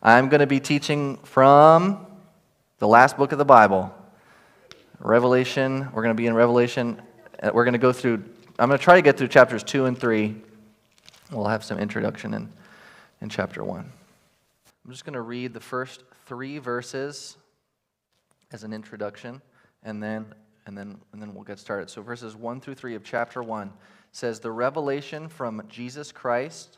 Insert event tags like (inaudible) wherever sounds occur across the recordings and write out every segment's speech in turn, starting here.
I'm going to be teaching from the last book of the Bible, Revelation. We're going to be in Revelation. Uh, We're going to go through, I'm going to try to get through chapters 2 and 3. We'll have some introduction in, in chapter 1. I'm just going to read the first three verses as an introduction, and then, and, then, and then we'll get started. So, verses 1 through 3 of chapter 1 says, The revelation from Jesus Christ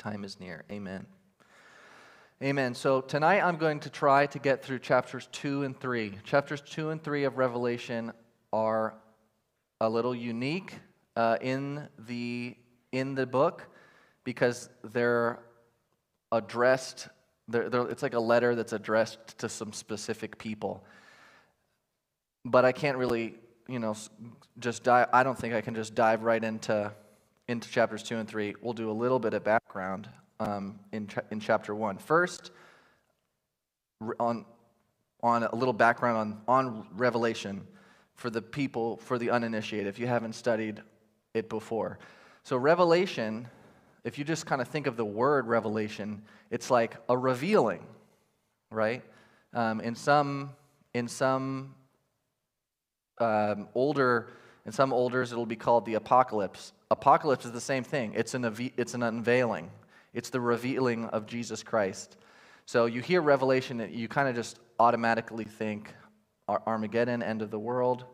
time is near. Amen. Amen. So tonight I'm going to try to get through chapters 2 and 3. Chapters 2 and 3 of Revelation are a little unique uh, in, the, in the book because they're addressed, they're, they're, it's like a letter that's addressed to some specific people. But I can't really, you know, just dive, I don't think I can just dive right into into chapters 2 and 3, we'll do a little bit of background um, in, cha- in chapter 1. First, on, on a little background on, on Revelation for the people, for the uninitiated, if you haven't studied it before. So, Revelation, if you just kind of think of the word revelation, it's like a revealing, right? Um, in some, in some um, older, in some olders, it'll be called the apocalypse apocalypse is the same thing it's an, it's an unveiling, it's the revealing of Jesus Christ. So you hear Revelation, and you kind of just automatically think Armageddon, end of the world.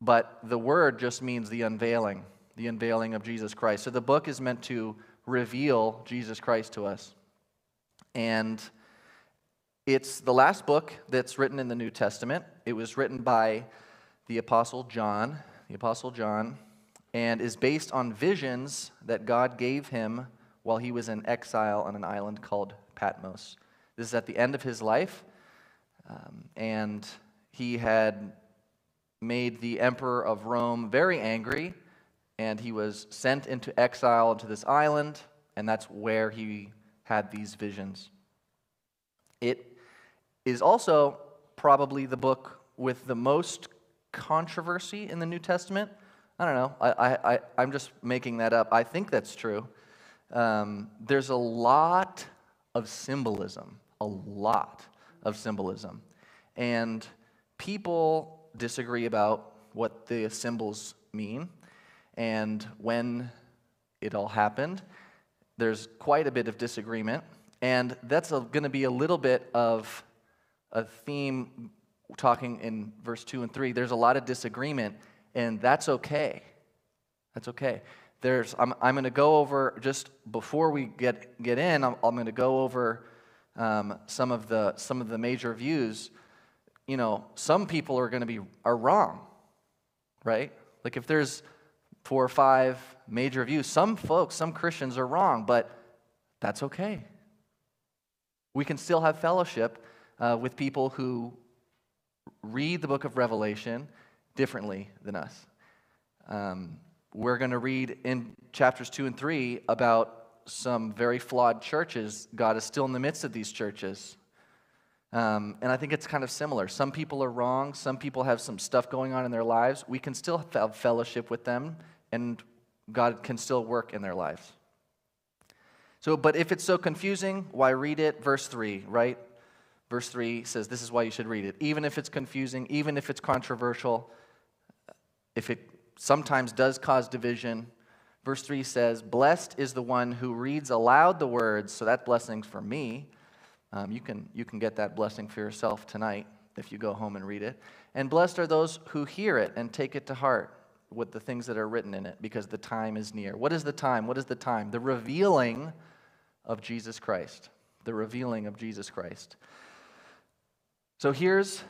But the word just means the unveiling, the unveiling of Jesus Christ. So the book is meant to reveal Jesus Christ to us. And it's the last book that's written in the New Testament. It was written by the Apostle John. The Apostle John and is based on visions that God gave him while he was in exile on an island called Patmos. This is at the end of his life, um, and he had made the emperor of Rome very angry, and he was sent into exile into this island, and that's where he had these visions. It is also probably the book with the most controversy in the New Testament. I don't know. I, I, I'm just making that up. I think that's true. Um, there's a lot of symbolism, a lot of symbolism. And people disagree about what the symbols mean and when it all happened. There's quite a bit of disagreement. And that's going to be a little bit of a theme talking in verse 2 and 3. There's a lot of disagreement and that's okay. That's okay. There's, I'm, I'm going to go over, just before we get, get in, I'm, I'm going to go over um, some, of the, some of the major views. You know, some people are going to be are wrong, right? Like if there's four or five major views, some folks, some Christians are wrong, but that's okay. We can still have fellowship uh, with people who read the book of Revelation differently than us. Um, we're going to read in chapters 2 and 3 about some very flawed churches. God is still in the midst of these churches. Um, and I think it's kind of similar. Some people are wrong, some people have some stuff going on in their lives. We can still have fellowship with them, and God can still work in their lives. So, but if it's so confusing, why read it? Verse 3, right? Verse 3 says this is why you should read it. Even if it's confusing, even if it's controversial, if it sometimes does cause division. Verse 3 says, Blessed is the one who reads aloud the words. So that blessing's for me. Um, you, can, you can get that blessing for yourself tonight if you go home and read it. And blessed are those who hear it and take it to heart with the things that are written in it because the time is near. What is the time? What is the time? The revealing of Jesus Christ. The revealing of Jesus Christ. So here's,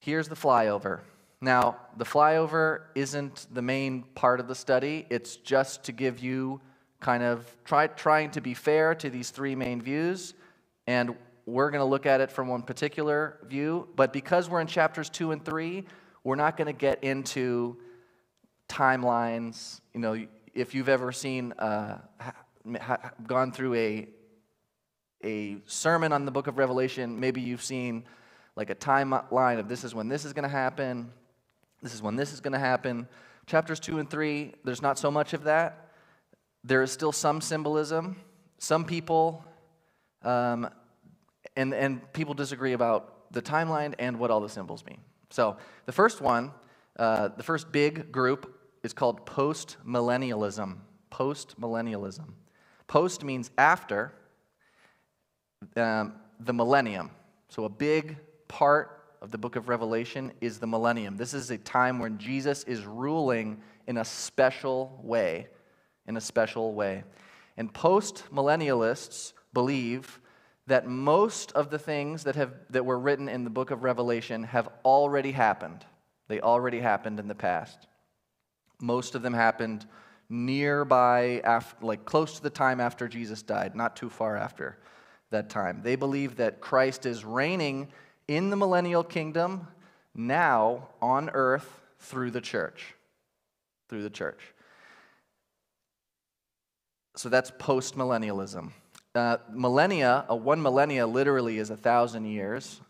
here's the flyover. Now, the flyover isn't the main part of the study, it's just to give you kind of try, trying to be fair to these three main views. And we're going to look at it from one particular view. But because we're in chapters two and three, we're not going to get into timelines. You know, if you've ever seen, uh, gone through a, a sermon on the book of Revelation, maybe you've seen like a timeline of this is when this is going to happen, this is when this is going to happen. Chapters 2 and 3, there's not so much of that. There is still some symbolism. Some people, um, and, and people disagree about the timeline and what all the symbols mean. So the first one, uh, the first big group is called post millennialism. Post millennialism. Post means after um, the millennium. So a big part of the book of Revelation is the millennium. This is a time when Jesus is ruling in a special way. In a special way. And post millennialists believe that most of the things that, have, that were written in the book of Revelation have already happened. They already happened in the past. Most of them happened nearby, after, like close to the time after Jesus died, not too far after that time. They believe that Christ is reigning in the millennial kingdom now on earth through the church. Through the church. So that's post millennialism. Uh, millennia, a one millennia literally is a thousand years.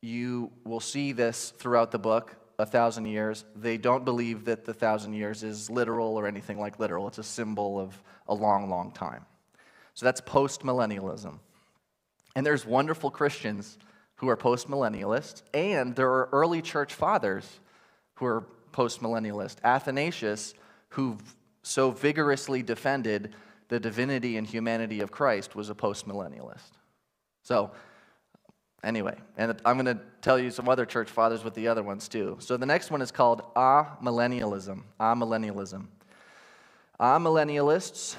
You will see this throughout the book, a thousand years. They don't believe that the thousand years is literal or anything like literal. It's a symbol of a long, long time. So that's post millennialism. And there's wonderful Christians who are postmillennialists, and there are early church fathers who are postmillennialists. Athanasius, who so vigorously defended the divinity and humanity of Christ, was a postmillennialist. So, anyway, and I'm going to tell you some other church fathers with the other ones too. So the next one is called amillennialism. Amillennialism. Amillennialists,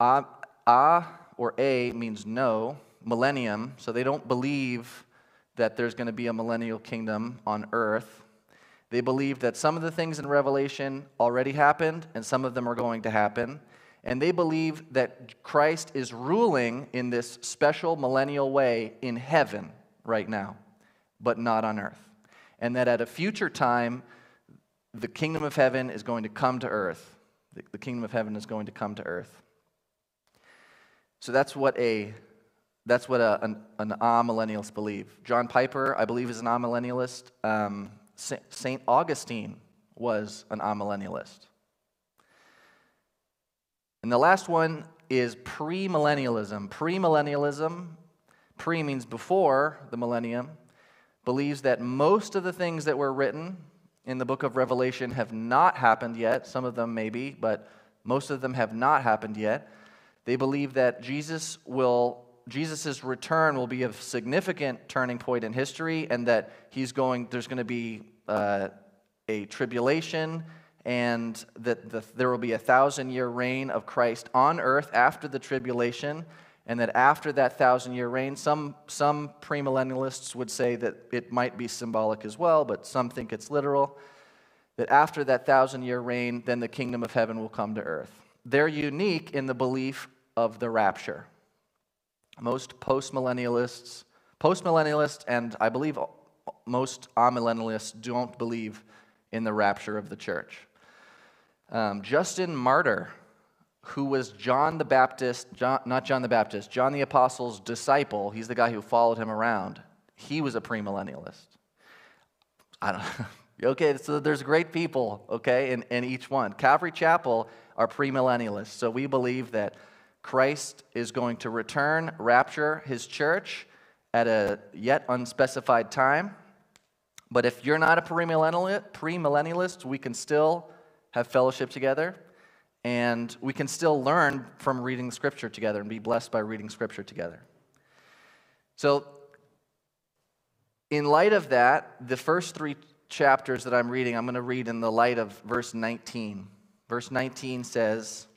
a, a or a means no, millennium, so they don't believe that there's going to be a millennial kingdom on earth. They believe that some of the things in Revelation already happened and some of them are going to happen. And they believe that Christ is ruling in this special millennial way in heaven right now, but not on earth. And that at a future time, the kingdom of heaven is going to come to earth. The kingdom of heaven is going to come to earth. So that's what a that's what a, an, an amillennialist believe. John Piper, I believe, is an amillennialist. Um, St. Augustine was an amillennialist. And the last one is premillennialism. Premillennialism, pre means before the millennium, believes that most of the things that were written in the book of Revelation have not happened yet. Some of them maybe, but most of them have not happened yet. They believe that Jesus will Jesus' return will be a significant turning point in history, and that he's going, there's going to be uh, a tribulation, and that the, there will be a thousand year reign of Christ on earth after the tribulation, and that after that thousand year reign, some, some premillennialists would say that it might be symbolic as well, but some think it's literal. That after that thousand year reign, then the kingdom of heaven will come to earth. They're unique in the belief of the rapture. Most postmillennialists, postmillennialists, and I believe most amillennialists don't believe in the rapture of the church. Um, Justin Martyr, who was John the Baptist, John, not John the Baptist, John the Apostle's disciple, he's the guy who followed him around. He was a premillennialist. I don't (laughs) Okay, so there's great people, okay, in, in each one. Calvary Chapel are premillennialists, so we believe that Christ is going to return, rapture his church at a yet unspecified time. But if you're not a premillennialist, we can still have fellowship together and we can still learn from reading scripture together and be blessed by reading scripture together. So, in light of that, the first three chapters that I'm reading, I'm going to read in the light of verse 19. Verse 19 says,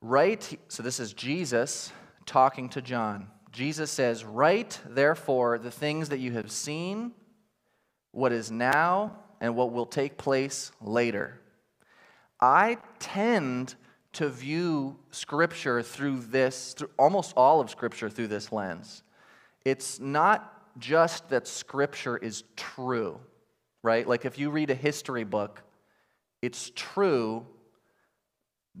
Write, so this is Jesus talking to John. Jesus says, Write, therefore, the things that you have seen, what is now, and what will take place later. I tend to view Scripture through this, through almost all of Scripture through this lens. It's not just that Scripture is true, right? Like if you read a history book, it's true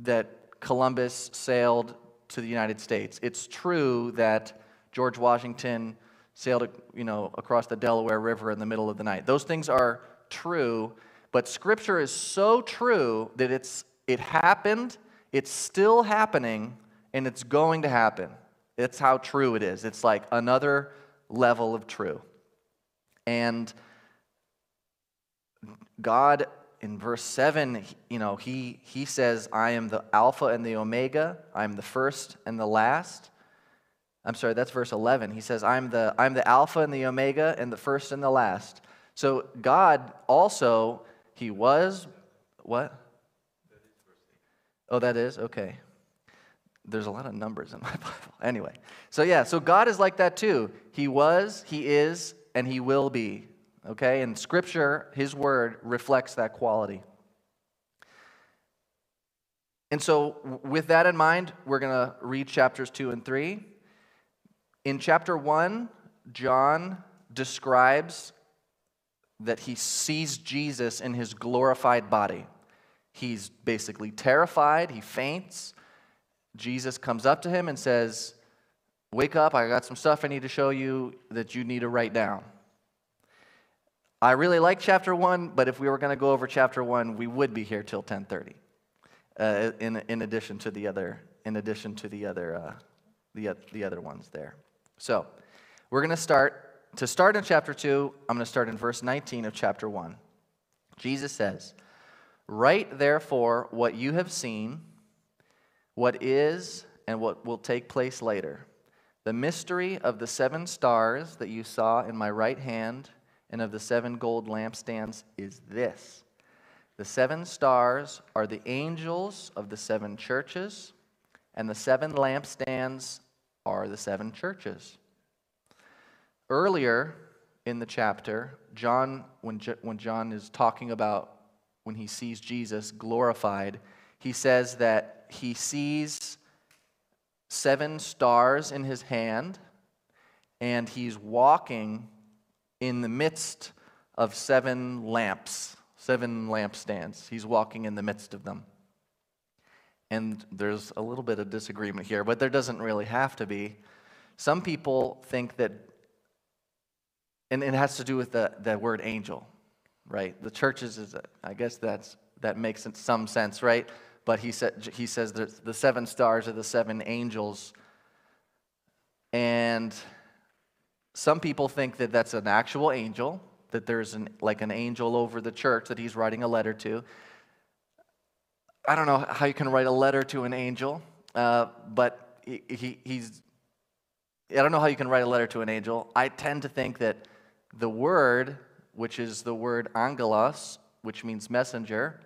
that Columbus sailed to the United States. It's true that George Washington sailed you know, across the Delaware River in the middle of the night. Those things are true, but Scripture is so true that it's, it happened, it's still happening, and it's going to happen. It's how true it is. It's like another level of true. And God in verse 7, you know, he, he says, I am the Alpha and the Omega, I am the first and the last. I'm sorry, that's verse 11. He says, I'm the, I'm the Alpha and the Omega and the first and the last. So God also, He was, what? Oh, that is? Okay. There's a lot of numbers in my (laughs) Bible. Anyway, so yeah, so God is like that too. He was, He is, and He will be. Okay? And Scripture, His Word, reflects that quality. And so, with that in mind, we're going to read chapters 2 and 3. In chapter 1, John describes that he sees Jesus in his glorified body. He's basically terrified, he faints. Jesus comes up to him and says, Wake up, I got some stuff I need to show you that you need to write down. I really like chapter 1, but if we were going to go over chapter 1, we would be here till 10:30. Uh, in, in addition to the other in addition to the other uh, the, the other ones there. So, we're going to start to start in chapter 2, I'm going to start in verse 19 of chapter 1. Jesus says, "Write therefore what you have seen, what is and what will take place later. The mystery of the seven stars that you saw in my right hand and of the seven gold lampstands is this the seven stars are the angels of the seven churches, and the seven lampstands are the seven churches. Earlier in the chapter, John, when, when John is talking about when he sees Jesus glorified, he says that he sees seven stars in his hand and he's walking in the midst of seven lamps, seven lampstands. He's walking in the midst of them. And there's a little bit of disagreement here, but there doesn't really have to be. Some people think that, and it has to do with the, the word angel, right? The churches is, I guess that's, that makes some sense, right? But he, said, he says the seven stars are the seven angels. And some people think that that's an actual angel, that there's an, like an angel over the church that he's writing a letter to. I don't know how you can write a letter to an angel, uh, but he, he, he's. I don't know how you can write a letter to an angel. I tend to think that the word, which is the word angelos, which means messenger,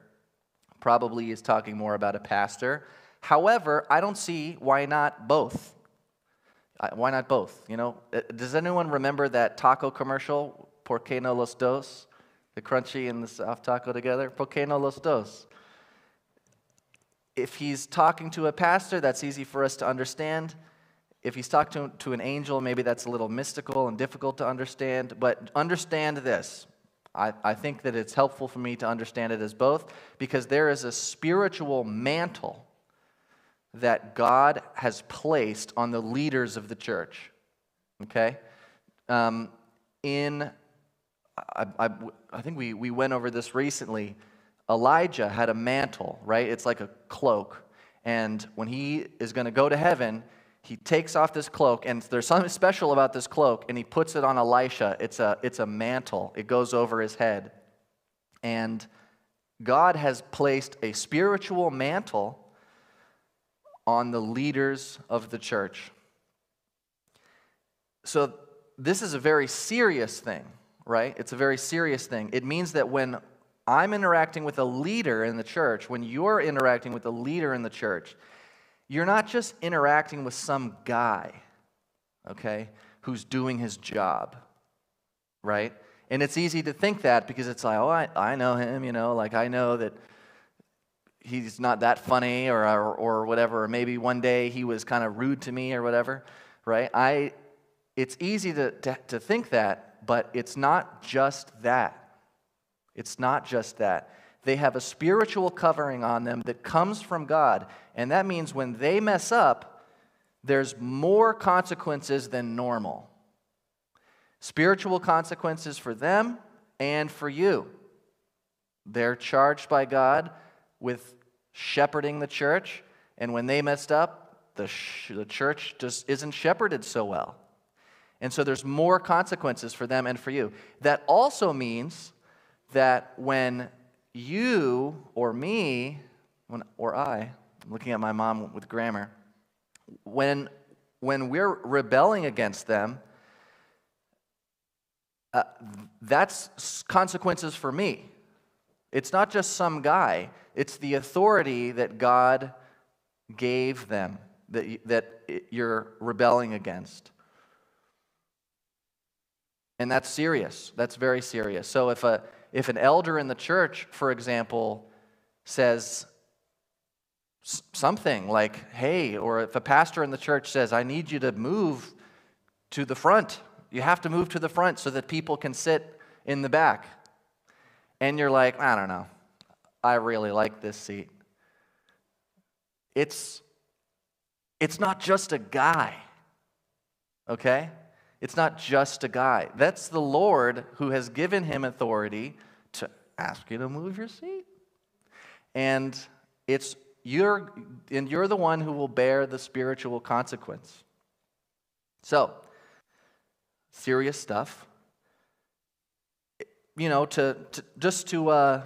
probably is talking more about a pastor. However, I don't see why not both. Why not both? You know, uh, does anyone remember that taco commercial, Por qué no los dos? The crunchy and the soft taco together? Por qué no los dos? If he's talking to a pastor, that's easy for us to understand. If he's talking to, to an angel, maybe that's a little mystical and difficult to understand. But understand this. I, I think that it's helpful for me to understand it as both because there is a spiritual mantle that God has placed on the leaders of the church. Okay? Um, in, I, I, I think we, we went over this recently. Elijah had a mantle, right? It's like a cloak. And when he is going to go to heaven, he takes off this cloak, and there's something special about this cloak, and he puts it on Elisha. It's a, it's a mantle, it goes over his head. And God has placed a spiritual mantle on the leaders of the church. So, this is a very serious thing, right? It's a very serious thing. It means that when I'm interacting with a leader in the church, when you're interacting with a leader in the church, you're not just interacting with some guy, okay, who's doing his job, right? And it's easy to think that because it's like, oh, I, I know him, you know, like I know that he's not that funny or, or, or whatever, or maybe one day he was kind of rude to me or whatever, right? I, it's easy to, to, to think that, but it's not just that. It's not just that. They have a spiritual covering on them that comes from God. And that means when they mess up, there's more consequences than normal. Spiritual consequences for them and for you. They're charged by God with shepherding the church, and when they messed up, the, sh- the church just isn't shepherded so well. And so there's more consequences for them and for you. That also means that when you or me, when, or I, I'm looking at my mom with grammar, when, when we're rebelling against them, uh, that's consequences for me. It's not just some guy, it's the authority that God gave them that, that you're rebelling against. And that's serious. That's very serious. So if, a, if an elder in the church, for example, says something like, hey, or if a pastor in the church says, I need you to move to the front, you have to move to the front so that people can sit in the back and you're like, I don't know, I really like this seat. It's, it's not just a guy, okay? It's not just a guy. That's the Lord who has given him authority to ask you to move your seat. And it's you're and you're the one who will bear the spiritual consequence. So, serious stuff you know, to, to just to, uh,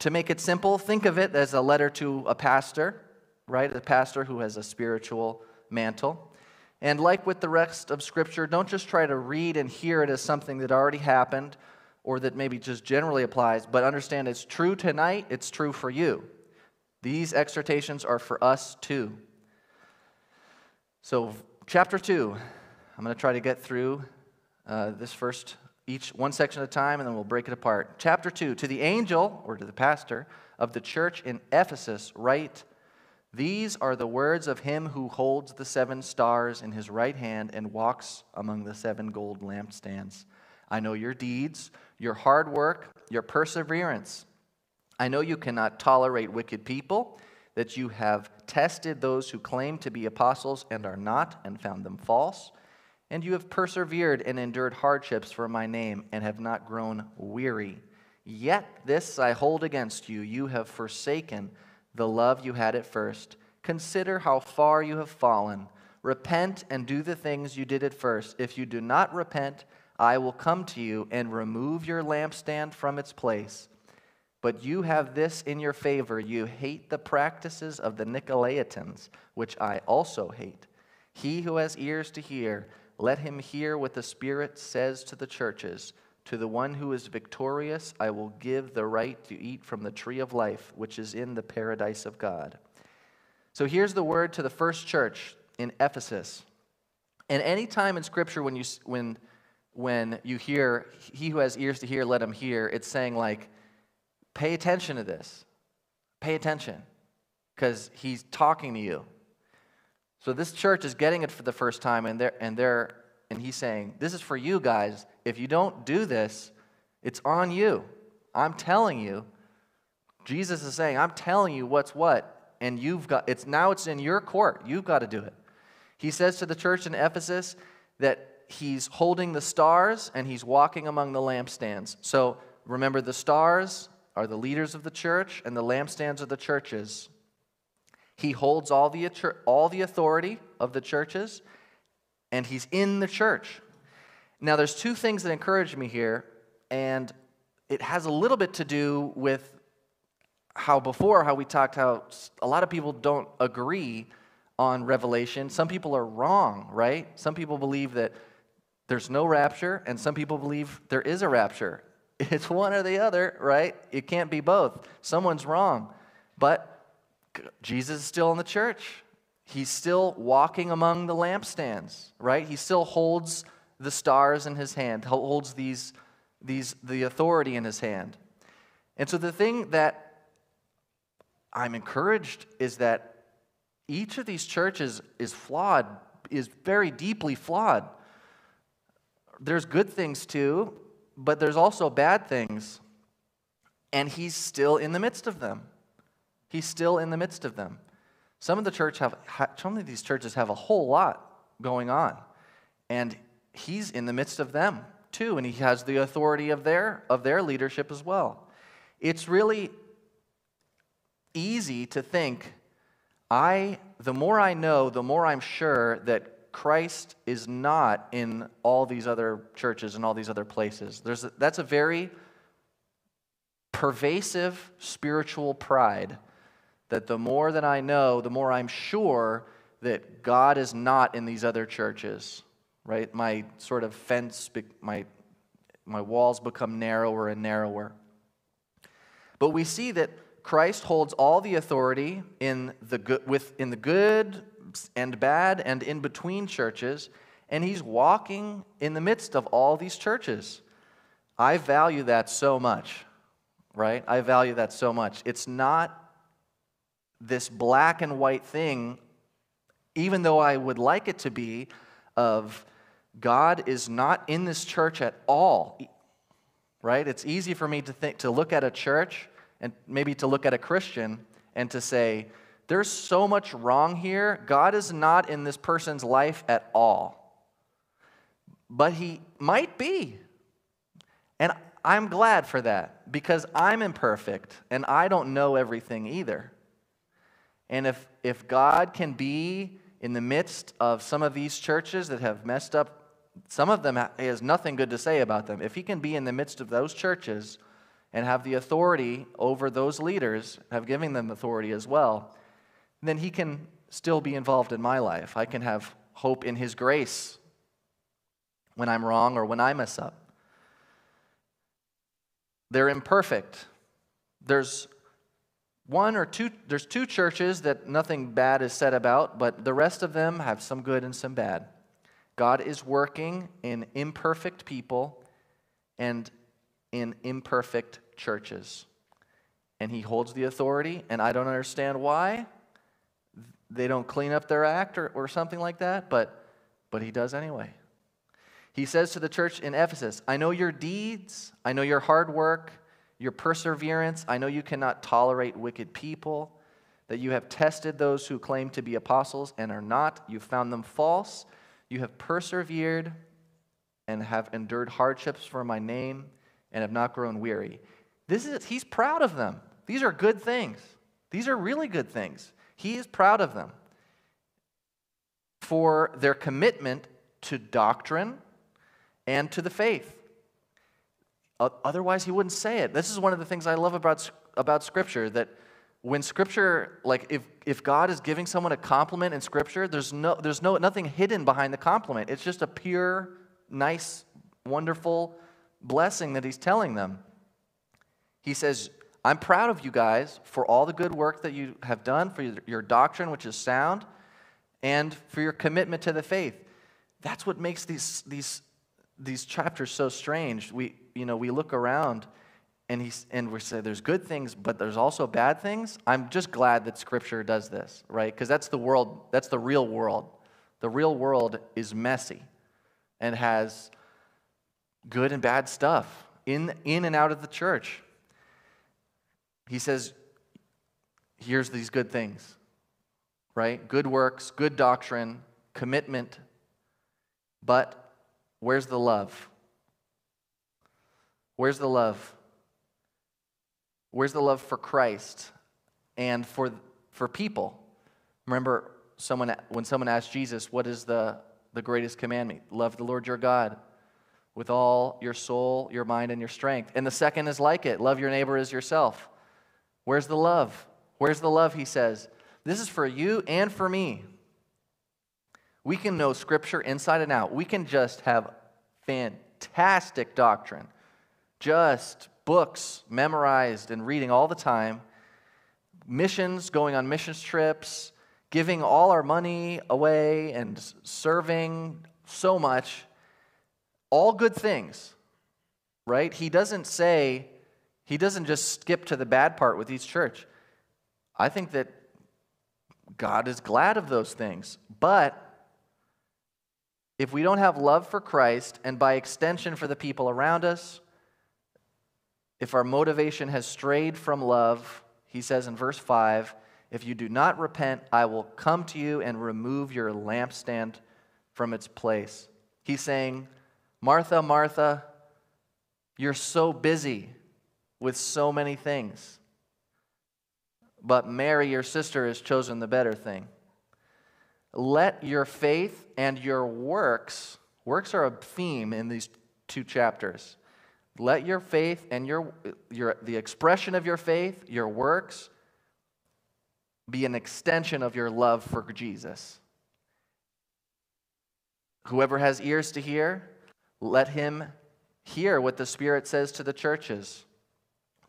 to make it simple, think of it as a letter to a pastor, right? A pastor who has a spiritual mantle. And like with the rest of Scripture, don't just try to read and hear it as something that already happened or that maybe just generally applies, but understand it's true tonight, it's true for you. These exhortations are for us too. So, chapter 2, I'm going to try to get through uh, this first each one section at a time, and then we'll break it apart. Chapter 2 To the angel, or to the pastor, of the church in Ephesus, write These are the words of him who holds the seven stars in his right hand and walks among the seven gold lampstands. I know your deeds, your hard work, your perseverance. I know you cannot tolerate wicked people, that you have tested those who claim to be apostles and are not, and found them false. And you have persevered and endured hardships for my name and have not grown weary. Yet this I hold against you you have forsaken the love you had at first. Consider how far you have fallen. Repent and do the things you did at first. If you do not repent, I will come to you and remove your lampstand from its place. But you have this in your favor you hate the practices of the Nicolaitans, which I also hate. He who has ears to hear, let him hear what the Spirit says to the churches. To the one who is victorious, I will give the right to eat from the tree of life, which is in the paradise of God. So here's the word to the first church in Ephesus. And any time in Scripture when you, when, when you hear, he who has ears to hear, let him hear, it's saying, like, pay attention to this. Pay attention, because he's talking to you. So this church is getting it for the first time, and they're, and they're and he's saying, This is for you guys. If you don't do this, it's on you. I'm telling you. Jesus is saying, I'm telling you what's what, and you've got it's now it's in your court. You've got to do it. He says to the church in Ephesus that he's holding the stars and he's walking among the lampstands. So remember, the stars are the leaders of the church, and the lampstands are the churches. He holds all the, all the authority of the churches, and he's in the church. Now, there's two things that encourage me here, and it has a little bit to do with how before, how we talked how a lot of people don't agree on Revelation. Some people are wrong, right? Some people believe that there's no rapture, and some people believe there is a rapture. (laughs) It's one or the other, right? It can't be both. Someone's wrong. But Jesus is still in the church. He's still walking among the lampstands, right? He still holds the stars in his hand, holds these, these, the authority in his hand. And so the thing that I'm encouraged is that each of these churches is flawed, is very deeply flawed. There's good things too, but there's also bad things. And he's still in the midst of them. He's still in the midst of them. Some of the church have some of these churches have a whole lot going on. And he's in the midst of them too, and he has the authority of their of their leadership as well. It's really easy to think I the more I know, the more I'm sure that Christ is not in all these other churches and all these other places. There's a, that's a very pervasive spiritual pride that the more that I know, the more I'm sure that God is not in these other churches, right? My sort of fence, my, my walls become narrower and narrower. But we see that Christ holds all the authority in the good, with, in the good and bad and in between churches, and he's walking in the midst of all these churches. I value that so much right? I value that so much. It's not this black and white thing, even though I would like it to be, of God is not in this church at all, right? It's easy for me to think to look at a church and maybe to look at a Christian and to say, there's so much wrong here. God is not in this person's life at all. But he might be. And I'm glad for that because I'm imperfect and I don't know everything either. And if, if God can be in the midst of some of these churches that have messed up, some of them he has nothing good to say about them. If he can be in the midst of those churches and have the authority over those leaders, have given them authority as well, then he can still be involved in my life. I can have hope in his grace when I'm wrong or when I mess up. They're imperfect. There's one or two there's two churches that nothing bad is said about, but the rest of them have some good and some bad. God is working in imperfect people and in imperfect churches. And he holds the authority, and I don't understand why. They don't clean up their act or, or something like that, but, but he does anyway. He says to the church in Ephesus, I know your deeds, I know your hard work, your perseverance. I know you cannot tolerate wicked people, that you have tested those who claim to be apostles and are not. You found them false. You have persevered and have endured hardships for my name and have not grown weary. This is, he's proud of them. These are good things. These are really good things. He is proud of them for their commitment to doctrine and to the faith. Otherwise, he wouldn't say it. This is one of the things I love about, about Scripture that when Scripture, like if, if God is giving someone a compliment in Scripture, there's, no, there's no, nothing hidden behind the compliment. It's just a pure, nice, wonderful blessing that he's telling them. He says, I'm proud of you guys for all the good work that you have done, for your, doctrine, which is sound, and for your commitment to the faith. That's what makes these, these these chapters so strange. We, you know, we look around and, he's, and we say there's good things, but there's also bad things. I'm just glad that Scripture does this, right? Because that's the world, that's the real world. The real world is messy and has good and bad stuff in, in and out of the church. He says, here's these good things, right? Good works, good doctrine, commitment, but Where's the love? Where's the love? Where's the love for Christ and for, for people? Remember, someone, when someone asked Jesus, What is the, the greatest commandment? Love the Lord your God with all your soul, your mind, and your strength. And the second is like it love your neighbor as yourself. Where's the love? Where's the love, he says? This is for you and for me. We can know Scripture inside and out. We can just have fantastic doctrine, just books memorized and reading all the time, missions, going on missions trips, giving all our money away and serving so much. All good things, right? He doesn't say, he doesn't just skip to the bad part with each church. I think that God is glad of those things. But if we don't have love for Christ and by extension for the people around us, if our motivation has strayed from love, he says in verse 5 if you do not repent, I will come to you and remove your lampstand from its place. He's saying, Martha, Martha, you're so busy with so many things. But Mary, your sister, has chosen the better thing. Let your faith and your works, works are a theme in these two chapters. Let your faith and your, your the expression of your faith, your works, be an extension of your love for Jesus. Whoever has ears to hear, let him hear what the Spirit says to the churches.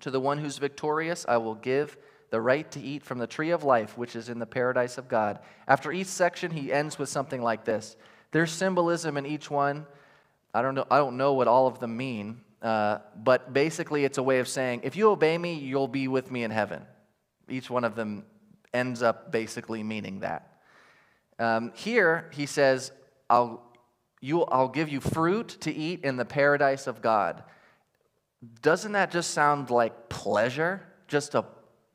To the one who's victorious, I will give the right to eat from the tree of life, which is in the paradise of God. After each section, he ends with something like this. There's symbolism in each one. I don't know, I don't know what all of them mean, uh, but basically, it's a way of saying, if you obey me, you'll be with me in heaven. Each one of them ends up basically meaning that. Um, here, he says, I'll, you, I'll give you fruit to eat in the paradise of God. Doesn't that just sound like pleasure? Just a,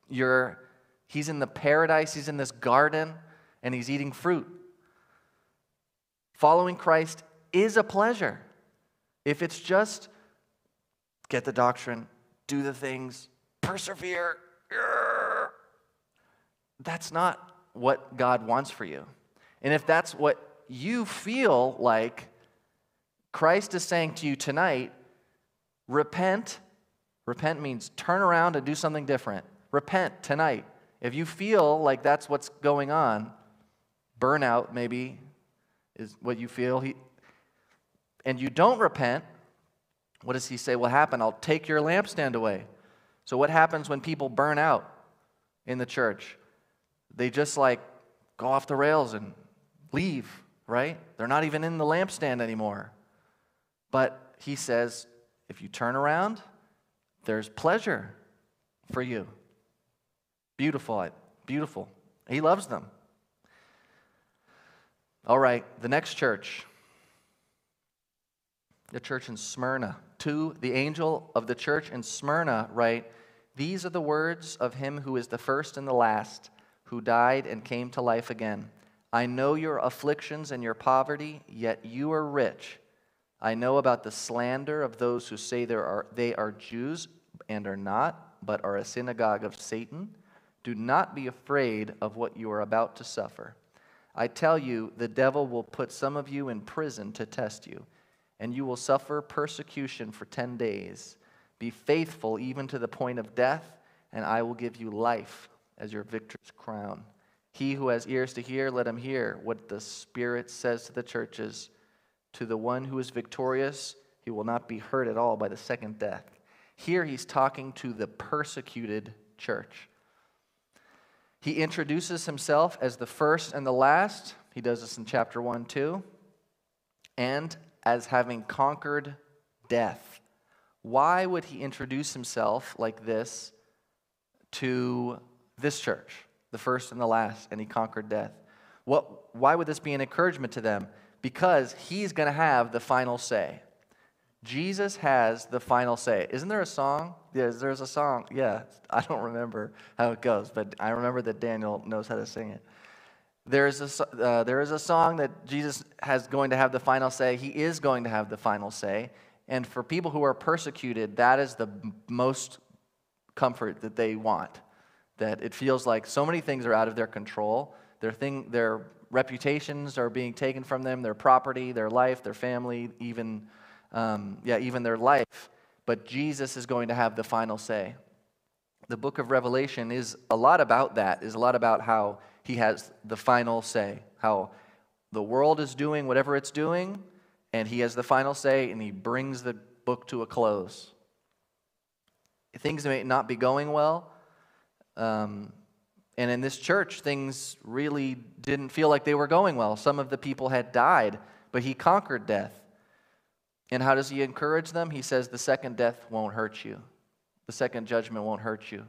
you're, he's in the paradise, he's in this garden, and he's eating fruit. Following Christ is a pleasure. If it's just get the doctrine, do the things, persevere, that's not what God wants for you. And if that's what you feel like, Christ is saying to you tonight, repent. Repent means turn around and do something different. Repent tonight. If you feel like that's what's going on, burnout maybe is what you feel, he, and you don't repent, what does he say will happen? I'll take your lampstand away. So, what happens when people burn out in the church? They just like go off the rails and leave, right? They're not even in the lampstand anymore. But he says, if you turn around, there's pleasure for you. Beautiful, beautiful. He loves them. All right, the next church, the church in Smyrna. To the angel of the church in Smyrna, write, These are the words of him who is the first and the last who died and came to life again. I know your afflictions and your poverty, yet you are rich. I know about the slander of those who say there are, they are Jews and are not, but are a synagogue of Satan. Do not be afraid of what you are about to suffer. I tell you, the devil will put some of you in prison to test you, and you will suffer persecution for ten days. Be faithful even to the point of death, and I will give you life as your victor's crown. He who has ears to hear, let him hear what the Spirit says to the churches. To the one who is victorious, he will not be hurt at all by the second death. Here he's talking to the persecuted church. He introduces himself as the first and the last. He does this in chapter 1 too. And as having conquered death. Why would he introduce himself like this to this church, the first and the last, and he conquered death. What, why would this be an encouragement to them? Because he's going to have the final say. Jesus has the final say. Isn't there a song? Yes, there's a song. Yeah, I don't remember how it goes, but I remember that Daniel knows how to sing it. There is a, uh, there is a song that Jesus has going to have the final say. He is going to have the final say. And for people who are persecuted, that is the most comfort that they want that it feels like so many things are out of their control. Their, thing, their reputations are being taken from them, their property, their life, their family, even, um, yeah, even their life. But Jesus is going to have the final say. The book of Revelation is a lot about that, is a lot about how he has the final say, how the world is doing whatever it's doing, and he has the final say, and he brings the book to a close. Things may not be going well, um, and in this church, things really didn't feel like they were going well. Some of the people had died, but he conquered death. And how does he encourage them? He says, The second death won't hurt you, the second judgment won't hurt you.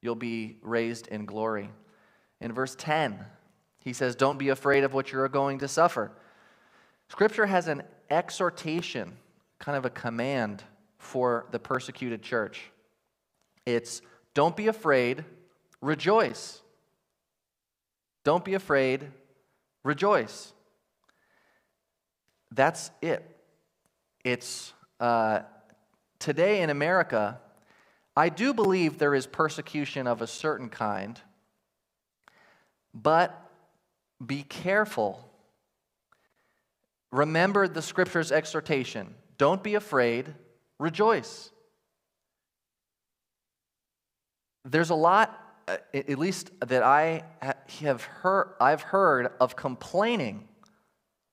you'll be raised in glory. In verse 10, he says, Don't be afraid of what you're going to suffer. Scripture has an exhortation, kind of a command for the persecuted church. It's don't be afraid, rejoice. Don't be afraid, rejoice. That's it. It's uh, today in America, I do believe there is persecution of a certain kind, but be careful. Remember the scripture's exhortation don't be afraid, rejoice. There's a lot, uh, at least that I have heard, I've heard of complaining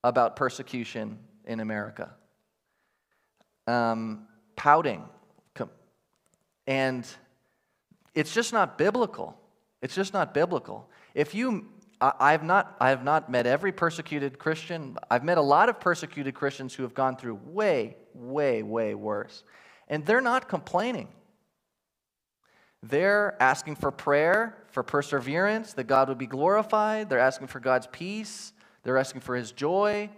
about persecution in America. Um, pouting. And it's just not biblical. It's just not biblical. If you, I, have not, I have not met every persecuted Christian. I've met a lot of persecuted Christians who have gone through way, way, way worse. And they're not complaining. They're asking for prayer, for perseverance, that God would be glorified. They're asking for God's peace. They're asking for His joy.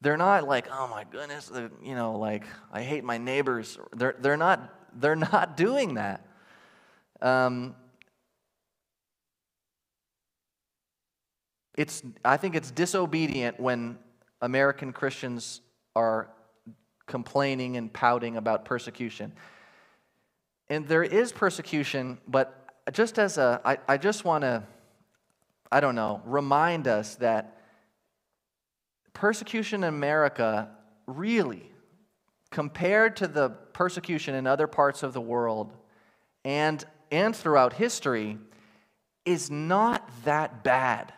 They're not like, oh my goodness, you know, like I hate my neighbors. They're, they're, not, they're (laughs) not doing that. Um, it's, I think it's disobedient when American Christians are complaining and pouting about persecution. And there is persecution, but just as a, I, I just want to, I don't know, remind us that persecution in America really, compared to the persecution in other parts of the world and, and throughout history, is not that bad.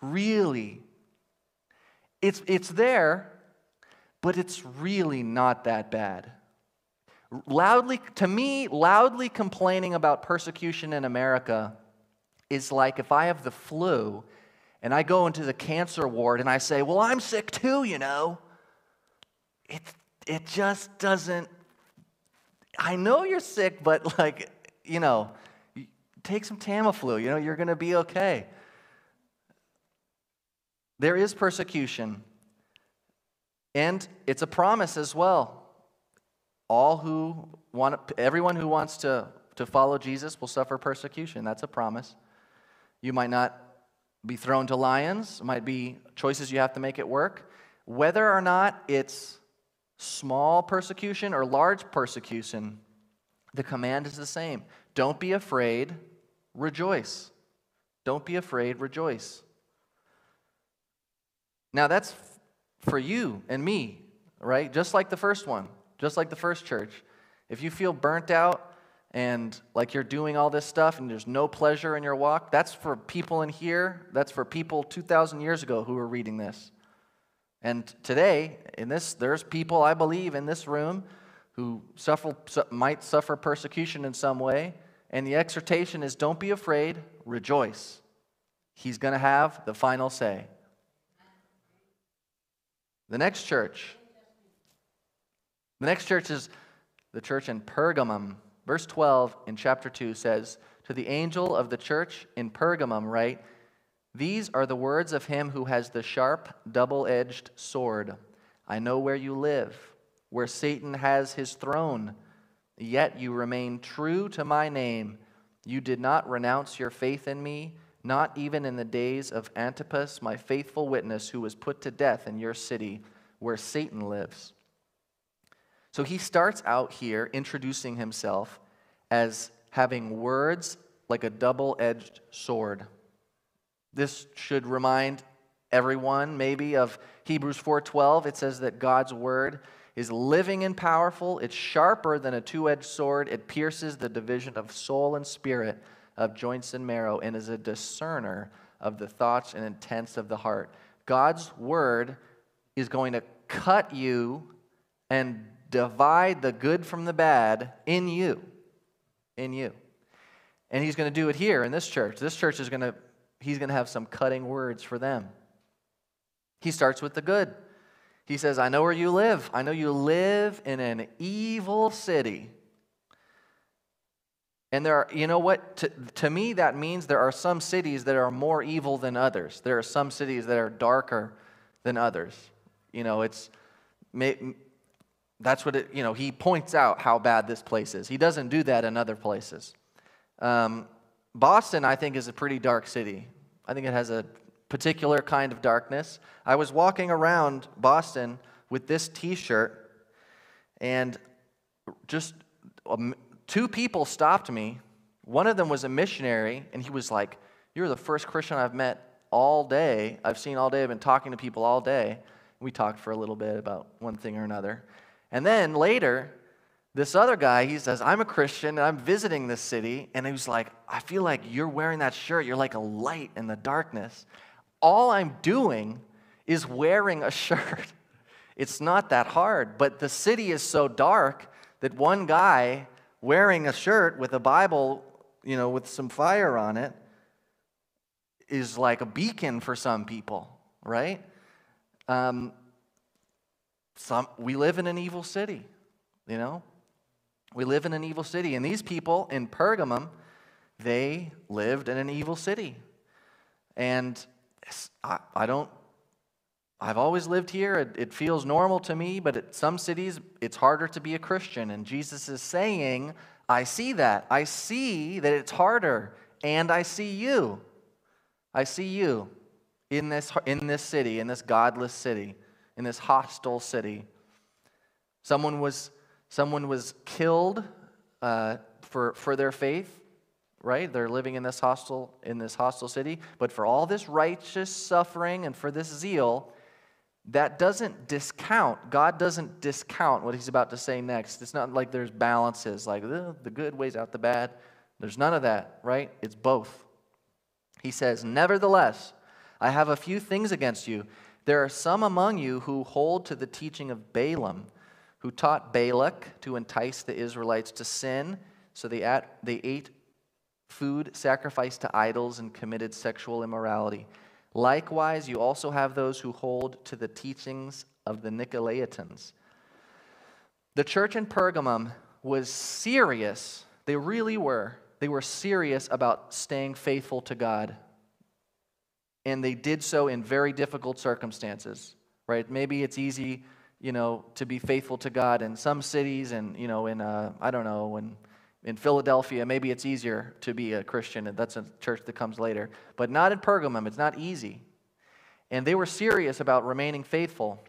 Really. It's, it's there, but it's really not that bad. Loudly, to me, loudly complaining about persecution in America is like if I have the flu and I go into the cancer ward and I say, Well, I'm sick too, you know, it, it just doesn't. I know you're sick, but like, you know, take some Tamiflu, you know, you're going to be okay. There is persecution, and it's a promise as well. All who want, everyone who wants to, to follow Jesus will suffer persecution. That's a promise. You might not be thrown to lions, might be choices you have to make at work. Whether or not it's small persecution or large persecution, the command is the same. Don't be afraid, rejoice. Don't be afraid, rejoice. Now, that's for you and me, right? Just like the first one, just like the first church. If you feel burnt out, and like you're doing all this stuff and there's no pleasure in your walk, that's for people in here. That's for people 2,000 years ago who were reading this. And today, in this, there's people, I believe, in this room who suffer, might suffer persecution in some way. And the exhortation is don't be afraid, rejoice. He's going to have the final say. The next church. The next church is the church in Pergamum. Verse 12 in chapter 2 says, To the angel of the church in Pergamum, write, These are the words of him who has the sharp, double edged sword. I know where you live, where Satan has his throne. Yet you remain true to my name. You did not renounce your faith in me, not even in the days of Antipas, my faithful witness, who was put to death in your city, where Satan lives. So he starts out here introducing himself as having words like a double edged sword. This should remind everyone maybe of Hebrews 4:12 it says that God's word is living and powerful it's sharper than a two-edged sword it pierces the division of soul and spirit of joints and marrow and is a discerner of the thoughts and intents of the heart God's word is going to cut you and divide the good from the bad in you. In you. And he's going to do it here in this church. This church is going to, he's going to have some cutting words for them. He starts with the good. He says, I know where you live. I know you live in an evil city. And there are, you know what? To, to me, that means there are some cities that are more evil than others. There are some cities that are darker than others. You know, it's, that's what it, you know, he points out how bad this place is. He doesn't do that in other places. Um, Boston, I think, is a pretty dark city. I think it has a particular kind of darkness. I was walking around Boston with this t shirt, and just um, two people stopped me. One of them was a missionary, and he was like, You're the first Christian I've met all day. I've seen all day. I've been talking to people all day. We talked for a little bit about one thing or another. And then later, this other guy, he says, I'm a Christian and I'm visiting this city. And he was like, I feel like you're wearing that shirt. You're like a light in the darkness. All I'm doing is wearing a (laughs) shirt. It's not that hard. But the city is so dark that one guy wearing a shirt with a Bible, you know, with some fire on it, is like a beacon for some people, right? Um, some, we live in an evil city, you know? We live in an evil city. And these people in Pergamum, they lived in an evil city. And I, I don't, I've always lived here. It, it feels normal to me, but at some cities, it's harder to be a Christian. And Jesus is saying, I see that. I see that it's harder. And I see you. I see you in this, in this city, in this godless city, in this hostile city. Someone was, someone was killed uh, for, for their faith, right? They're living in this hostile, in this hostile city. But for all this righteous suffering and for this zeal, that doesn't discount, God doesn't discount what he's about to say next. It's not like there's balances, like the good weighs out the bad. There's none of that, right? It's both. He says, Nevertheless, I have a few things against you. There are some among you who hold to the teaching of Balaam, who taught Balak to entice the Israelites to sin, so they, at, they ate food sacrificed to idols and committed sexual immorality. Likewise, you also have those who hold to the teachings of the Nicolaitans. The church in Pergamum was serious, they really were. They were serious about staying faithful to God and they did so in very difficult circumstances, right? Maybe it's easy, you know, to be faithful to God in some cities and, you know, in, uh, I don't know, in, in Philadelphia, maybe it's easier to be a Christian, and that's a church that comes later. But not in Pergamum, it's not easy. And they were serious about remaining faithful,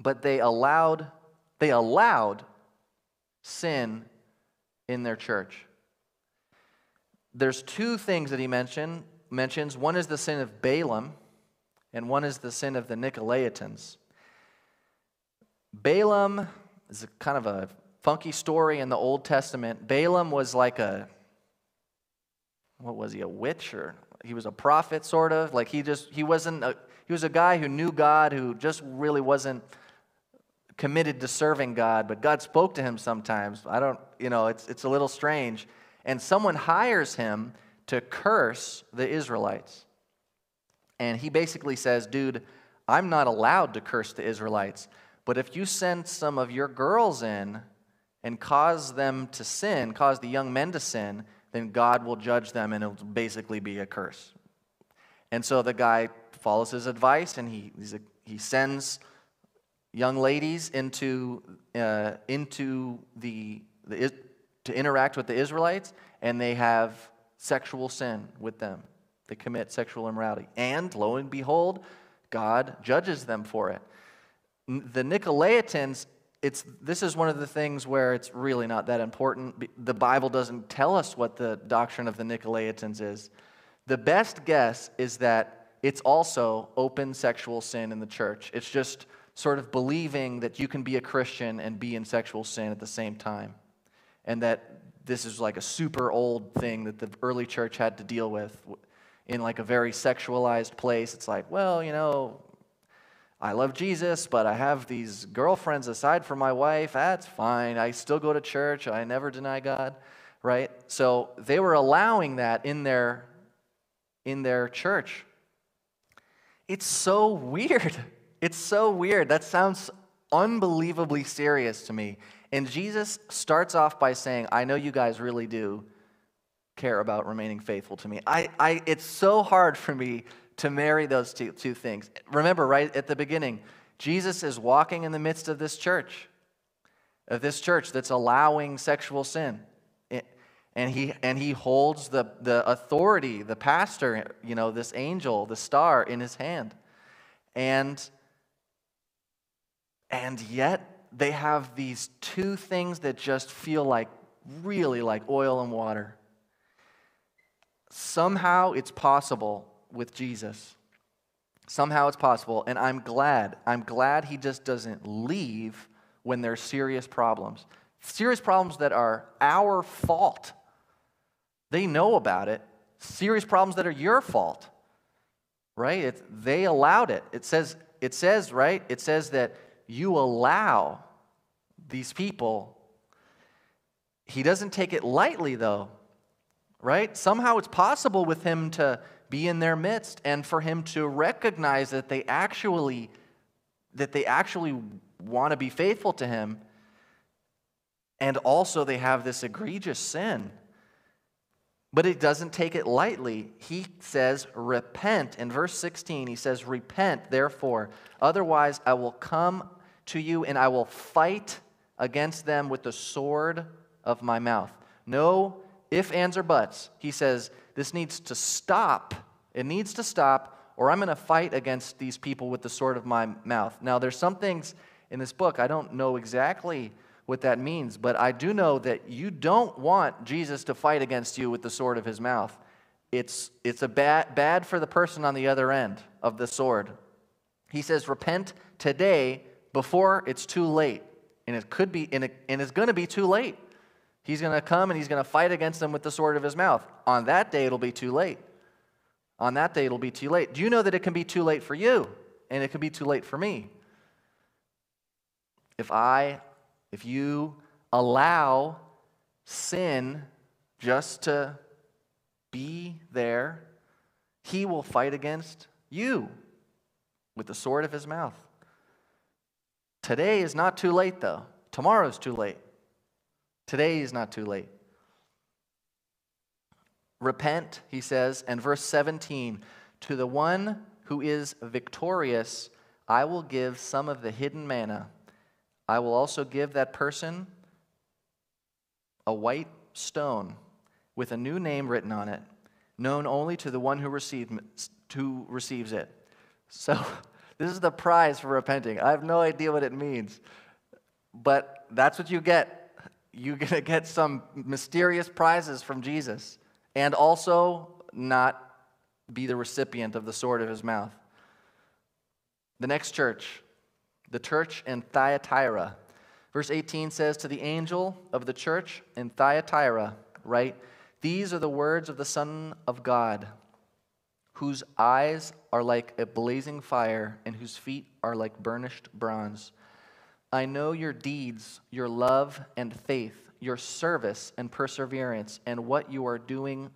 but they allowed, they allowed sin in their church. There's two things that he mentioned mentions one is the sin of Balaam, and one is the sin of the Nicolaitans. Balaam is kind of a funky story in the Old Testament. Balaam was like a, what was he, a witch or he was a prophet sort of like he just he wasn't a, he was a guy who knew god who just really wasn't committed to serving god but god spoke to him sometimes i don't you know it's, it's a little strange and someone hires him to curse the Israelites. And he basically says, dude, I'm not allowed to curse the Israelites, but if you send some of your girls in and cause them to sin, cause the young men to sin, then God will judge them and it'll basically be a curse. And so the guy follows his advice and he, a, he sends young ladies into, uh, into the, the, to interact with the Israelites, and they have sexual sin with them. They commit sexual immorality. And lo and behold, God judges them for it. The Nicolaitans, it's, this is one of the things where it's really not that important. The Bible doesn't tell us what the doctrine of the Nicolaitans is. The best guess is that it's also open sexual sin in the church. It's just sort of believing that you can be a Christian and be in sexual sin at the same time. And that this is like a super old thing that the early church had to deal with in like a very sexualized place. It's like, well, you know, I love Jesus, but I have these girlfriends aside from my wife. That's fine. I still go to church. I never deny God, right? So they were allowing that in their in their church. It's so weird. (laughs) It's so weird. That sounds unbelievably serious to me. And Jesus starts off by saying, I know you guys really do care about remaining faithful to me. I, I, it's so hard for me to marry those two, two things. Remember, right at the beginning, Jesus is walking in the midst of this church, of this church that's allowing sexual sin. And he, and he holds the, the authority, the pastor, you know, this angel, the star in his hand. And, and yet they have these two things that just feel like really like oil and water. Somehow it's possible with Jesus. Somehow it's possible. And I'm glad. I'm glad he just doesn't leave when there's serious problems. Serious problems that are our fault. They know about it. Serious problems that are your fault. Right? They allowed it. It says, it says, right? It says that you allow these people. He doesn't take it lightly, though right? Somehow it's possible with him to be in their midst and for him to recognize that they actually that they actually want to be faithful to him and also they have this egregious sin. But it doesn't take it lightly. He says, Repent. In verse 16, he says, Repent, therefore, otherwise I will come to you and I will fight against them with the sword of my mouth. No if, ands, or buts. He says, this needs to stop. It needs to stop, or I'm going to fight against these people with the sword of my mouth. Now, there's some things in this book, I don't know exactly what that means, but I do know that you don't want Jesus to fight against you with the sword of his mouth. It's, it's a bad, bad for the person on the other end of the sword. He says, Repent today before it's too late. And it could be, and, it, and it's going to be too late. He's going to come and he's going to fight against them with the sword of his mouth. On that day, it'll be too late. On that day, it'll be too late. Do you know that it can be too late for you? And it can be too late for me. If I, if you allow sin just to be there, he will fight against you with the sword of his mouth. Today is not too late, though. Tomorrow's too late. Today is not too late. Repent, he says, and verse 17 to the one who is victorious, I will give some of the hidden manna. I will also give that person a white stone with a new name written on it, known only to the one who, received, who receives it. So, (laughs) this is the prize for repenting. I have no idea what it means, but that's what you get you're going (laughs) to get some mysterious prizes from Jesus and also not be the recipient of the sword of his mouth. The next church, the church in Thyatira. Verse 18 says, To the angel of the church in Thyatira, write, These are the words of the Son of God, whose eyes are like a blazing fire and whose feet are like burnished bronze. I know your deeds, your love and faith, your service and perseverance, and what you are doing,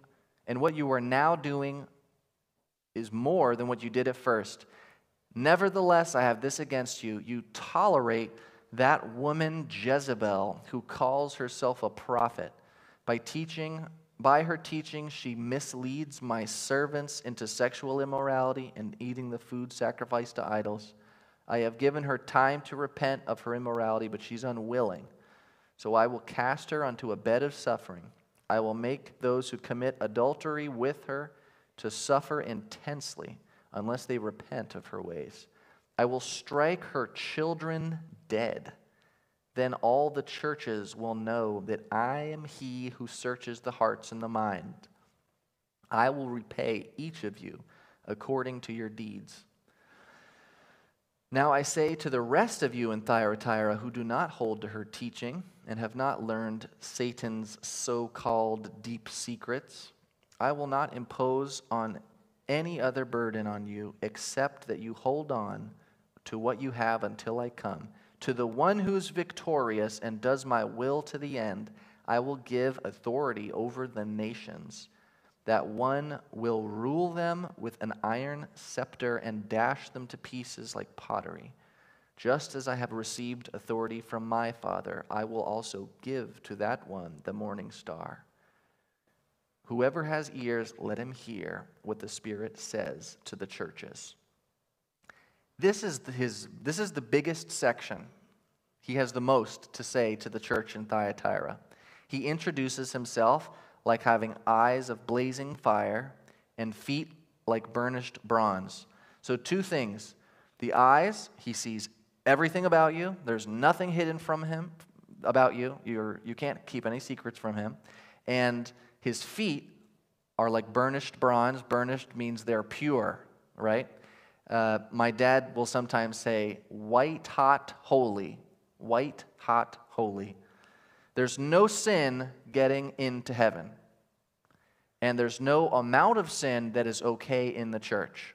and what you are now doing is more than what you did at first. Nevertheless, I have this against you. You tolerate that woman Jezebel, who calls herself a prophet. By teaching, by her teaching, she misleads my servants into sexual immorality and eating the food sacrificed to idols. I have given her time to repent of her immorality, but she's unwilling. So I will cast her onto a bed of suffering. I will make those who commit adultery with her to suffer intensely unless they repent of her ways. I will strike her children dead. Then all the churches will know that I am he who searches the hearts and the mind. I will repay each of you according to your deeds. Now I say to the rest of you in Thyatira who do not hold to her teaching and have not learned Satan's so called deep secrets, I will not impose on any other burden on you except that you hold on to what you have until I come. To the one who is victorious and does my will to the end, I will give authority over the nations that one will rule them with an iron scepter and dash them to pieces like pottery. Just as I have received authority from my Father, I will also give to that one the morning star. Whoever has ears, let him hear what the Spirit says to the churches. This is, his, this is the biggest section. He has the most to say to the church in Thyatira. He introduces himself like having eyes of blazing fire and feet like burnished bronze. So, two things. The eyes, he sees everything about you. There's nothing hidden from him about you. You're, you can't keep any secrets from him. And his feet are like burnished bronze. Burnished means they're pure, right? Uh, my dad will sometimes say, white hot holy. White hot holy. There's no sin getting into heaven. And there's no amount of sin that is okay in the church,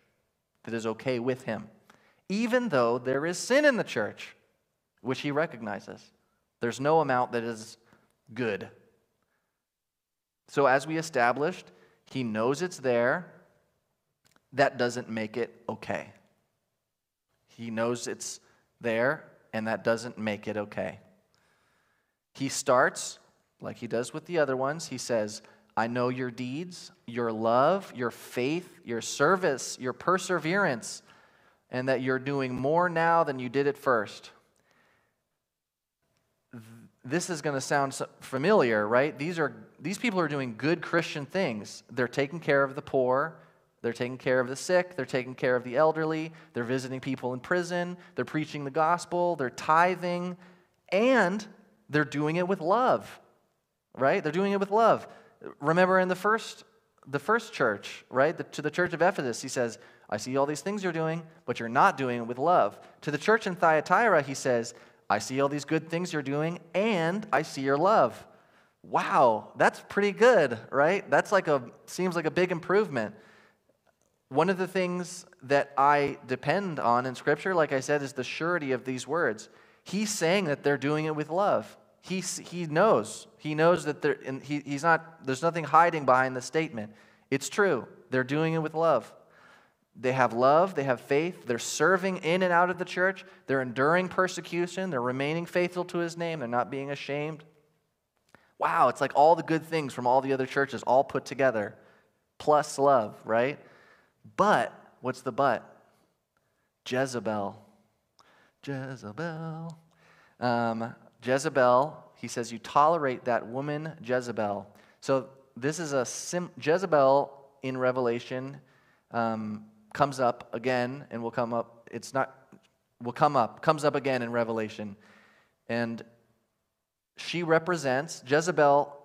that is okay with him even though there is sin in the church, which he recognizes. There's no amount that is good. So, as we established, he knows it's there. That doesn't make it okay. He knows it's there, and that doesn't make it okay. He starts, like he does with the other ones, he says, I know your deeds, your love, your faith, your service, your perseverance and that you're doing more now than you did at first. This is going to sound familiar, right? These, are, these people are doing good Christian things. They're taking care of the poor, they're taking care of the sick, they're taking care of the elderly, they're visiting people in prison, they're preaching the gospel, they're tithing, and they're doing it with love, right? They're doing it with love. Remember in the first the first church, right? The, to the church of Ephesus, he says, I see all these things you're doing, but you're not doing it with love. To the church in Thyatira, he says, I see all these good things you're doing, and I see your love. Wow, that's pretty good, right? That's like a seems like a big improvement. One of the things that I depend on in Scripture, like I said, is the surety of these words. He's saying that they're doing it with love. He, he knows. He knows that there, and he, he's not, there's nothing hiding behind the statement. It's true. They're doing it with love. They have love, they have faith, they're serving in and out of the church, they're enduring persecution, they're remaining faithful to his name, they're not being ashamed. Wow, it's like all the good things from all the other churches all put together, plus love, right? But, what's the but? Jezebel. Jezebel. Um, Jezebel, he says, you tolerate that woman Jezebel. So this is a sim- Jezebel in Revelation um, comes up again and will come up. It's not, will come up, comes up again in Revelation. And she represents, Jezebel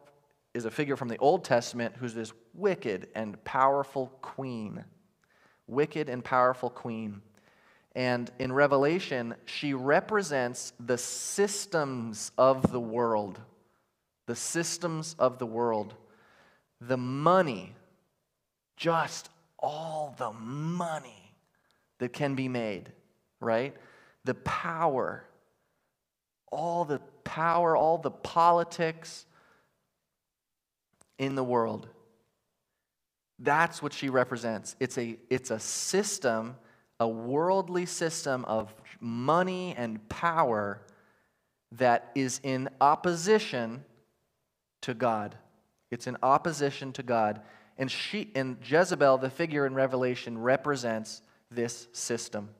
is a figure from the Old Testament who's this wicked and powerful queen. Wicked and powerful queen. And in Revelation, she represents the systems of the world. The systems of the world. The money, just all the money that can be made, right? The power, all the power, all the politics in the world. That's what she represents. It's a, it's a system a worldly system of money and power that is in opposition to God. It's in opposition to God. And she and Jezebel, the figure in Revelation, represents this system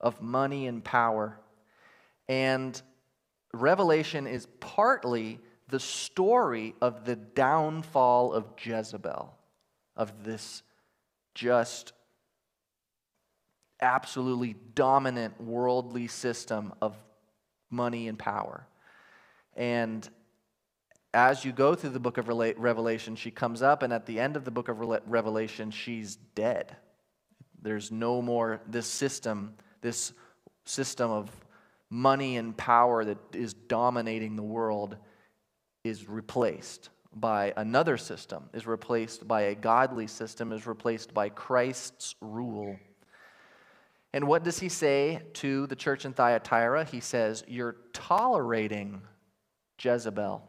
of money and power. And Revelation is partly the story of the downfall of Jezebel, of this just absolutely dominant worldly system of money and power. And as you go through the book of Revelation, she comes up, and at the end of the book of Revelation, she's dead. There's no more, this system, this system of money and power that is dominating the world is replaced by another system, is replaced by a godly system, is replaced by Christ's rule. And what does he say to the church in Thyatira? He says, You're tolerating Jezebel.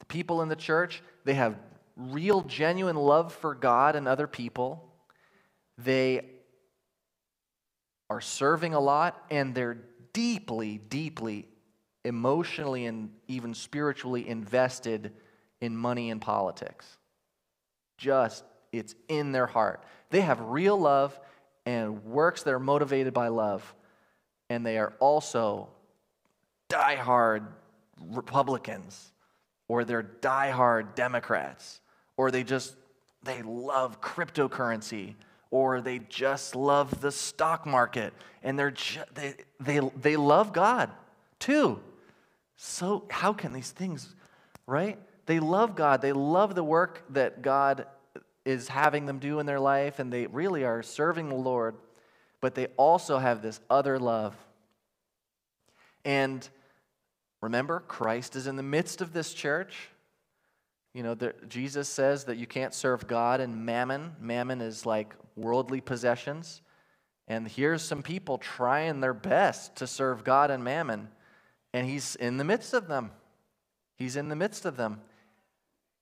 The people in the church, they have real, genuine love for God and other people. They are serving a lot and they're deeply, deeply emotionally and even spiritually invested in money and politics. Just, it's in their heart. They have real love and works that are motivated by love. And they are also diehard Republicans, or they're diehard Democrats, or they just they love cryptocurrency, or they just love the stock market, and they're ju- they, they, they love God too. So, how can these things, right? They love God. They love the work that God is having them do in their life, and they really are serving the Lord, but they also have this other love. And remember, Christ is in the midst of this church. You know, the, Jesus says that you can't serve God and mammon. Mammon is like worldly possessions. And here's some people trying their best to serve God and mammon and he's in the midst of them. He's in the midst of them.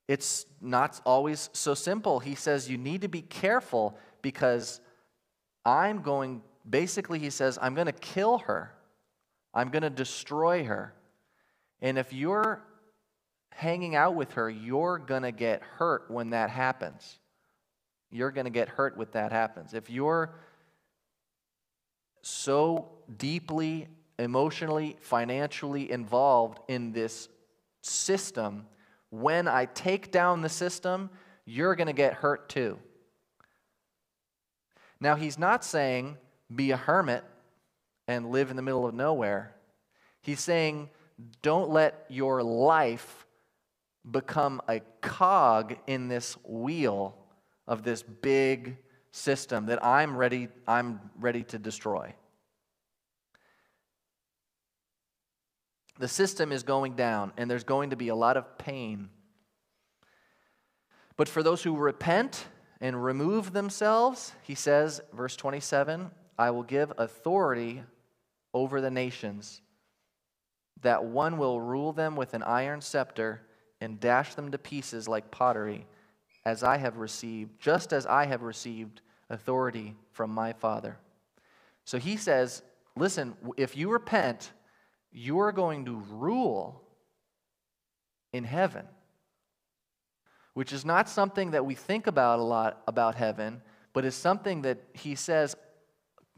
It's not always so simple. He says, You need to be careful because I'm going, basically, he says, I'm going to kill her. I'm going to destroy her. And if you're hanging out with her, you're going to get hurt when that happens. You're going to get hurt when that happens. If you're so deeply emotionally, financially involved in this system, when I take down the system, you're going to get hurt too. Now, he's not saying be a hermit and live in the middle of nowhere. He's saying don't let your life become a cog in this wheel of this big system that I'm ready, I'm ready to destroy. The system is going down, and there's going to be a lot of pain. But for those who repent and remove themselves, he says, verse 27, I will give authority over the nations, that one will rule them with an iron scepter and dash them to pieces like pottery, as I have received, just as I have received authority from my Father. So he says, listen, if you repent, you're going to rule in heaven, which is not something that we think about a lot about heaven, but is something that he says,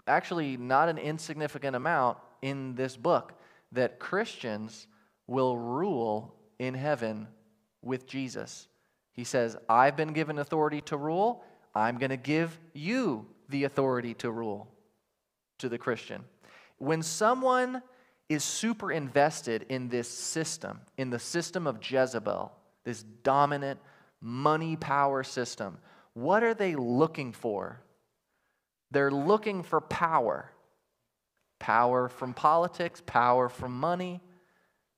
actually, not an insignificant amount in this book, that Christians will rule in heaven with Jesus. He says, I've been given authority to rule. I'm going to give you the authority to rule to the Christian. When someone is super invested in this system, in the system of Jezebel, this dominant money power system. What are they looking for? They're looking for power. Power from politics, power from money.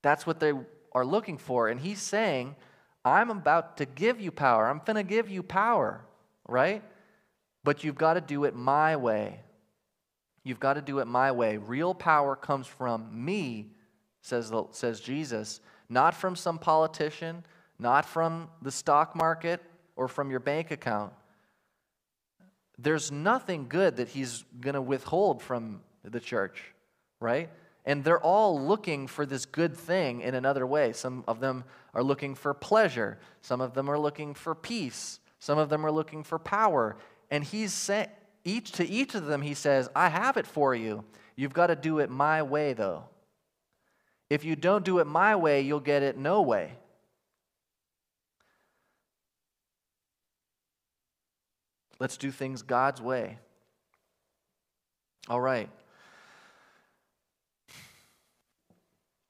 That's what they are looking for. And he's saying, I'm about to give you power. I'm going to give you power, right? But you've got to do it my way. You've got to do it my way. Real power comes from me, says, the, says Jesus, not from some politician, not from the stock market or from your bank account. There's nothing good that he's going to withhold from the church, right? And they're all looking for this good thing in another way. Some of them are looking for pleasure, some of them are looking for peace, some of them are looking for power. And he's saying, each to each of them he says, I have it for you. You've got to do it my way though. If you don't do it my way, you'll get it no way. Let's do things God's way. All right.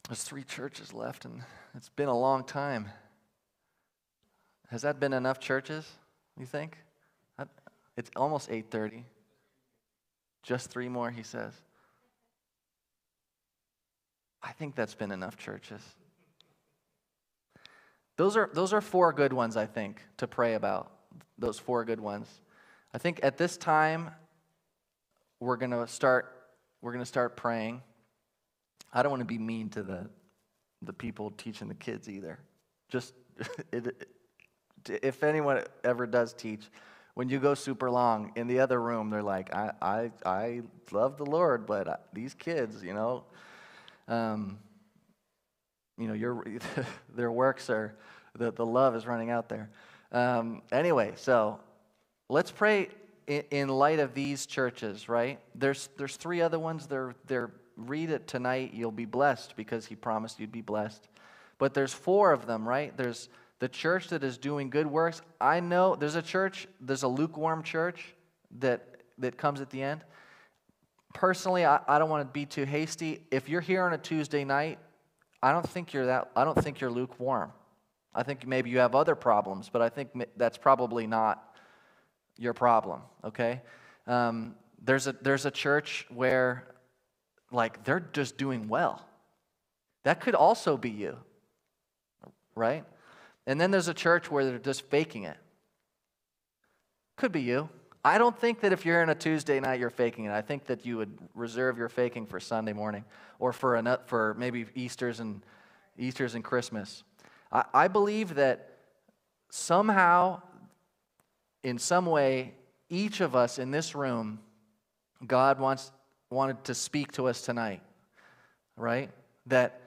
There's three churches left, and it's been a long time. Has that been enough churches, you think? It's almost 8:30. Just three more, he says. I think that's been enough churches. Those are, those are four good ones, I think, to pray about. Those four good ones. I think at this time, we're going to start, we're going to start praying. I don't want to be mean to the, the people teaching the kids either. Just, (laughs) it, if anyone ever does teach, when you go super long in the other room, they're like, I, I, I love the Lord, but uh, these kids, you know, um, you know, your, (laughs) their works are, the, the love is running out there. Um, anyway, so let's pray in, in, light of these churches, right? There's, there's three other ones. They're, they're, read it tonight. You'll be blessed because he promised you'd be blessed. But there's four of them, right? There's the church that is doing good works. I know there's a church, there's a lukewarm church that, that comes at the end. Personally, I, I don't want to be too hasty. If you're here on a Tuesday night, I don't think you're that I don't think you're lukewarm. I think maybe you have other problems, but I think that's probably not your problem, okay? Um, there's, a, there's a church where, like, they're just doing well. That could also be you, right? And then there's a church where they're just faking it. Could be you. I don't think that if you're in a Tuesday night, you're faking it. I think that you would reserve your faking for Sunday morning or for, a, for maybe Easter's and, Easter's and Christmas. I, I believe that somehow, in some way, each of us in this room, God wants, wanted to speak to us tonight, right? That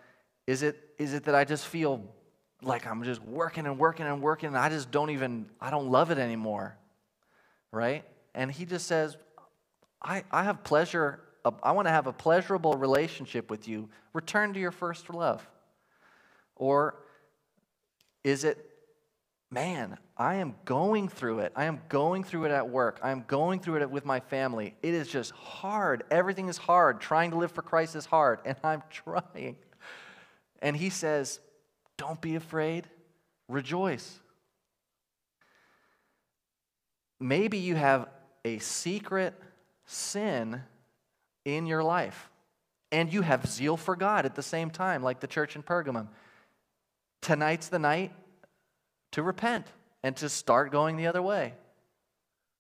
is it, is it that I just feel like I'm just working and working and working and I just don't even, I don't love it anymore, right? And he just says, I, I have pleasure, I want to have a pleasurable relationship with you. Return to your first love. Or is it, man, I am going through it. I am going through it at work. I am going through it with my family. It is just hard. Everything is hard. Trying to live for Christ is hard, and I'm (laughs) trying. And he says, Don't be afraid, rejoice. Maybe you have a secret sin in your life, and you have zeal for God at the same time, like the church in Pergamum. Tonight's the night to repent and to start going the other way.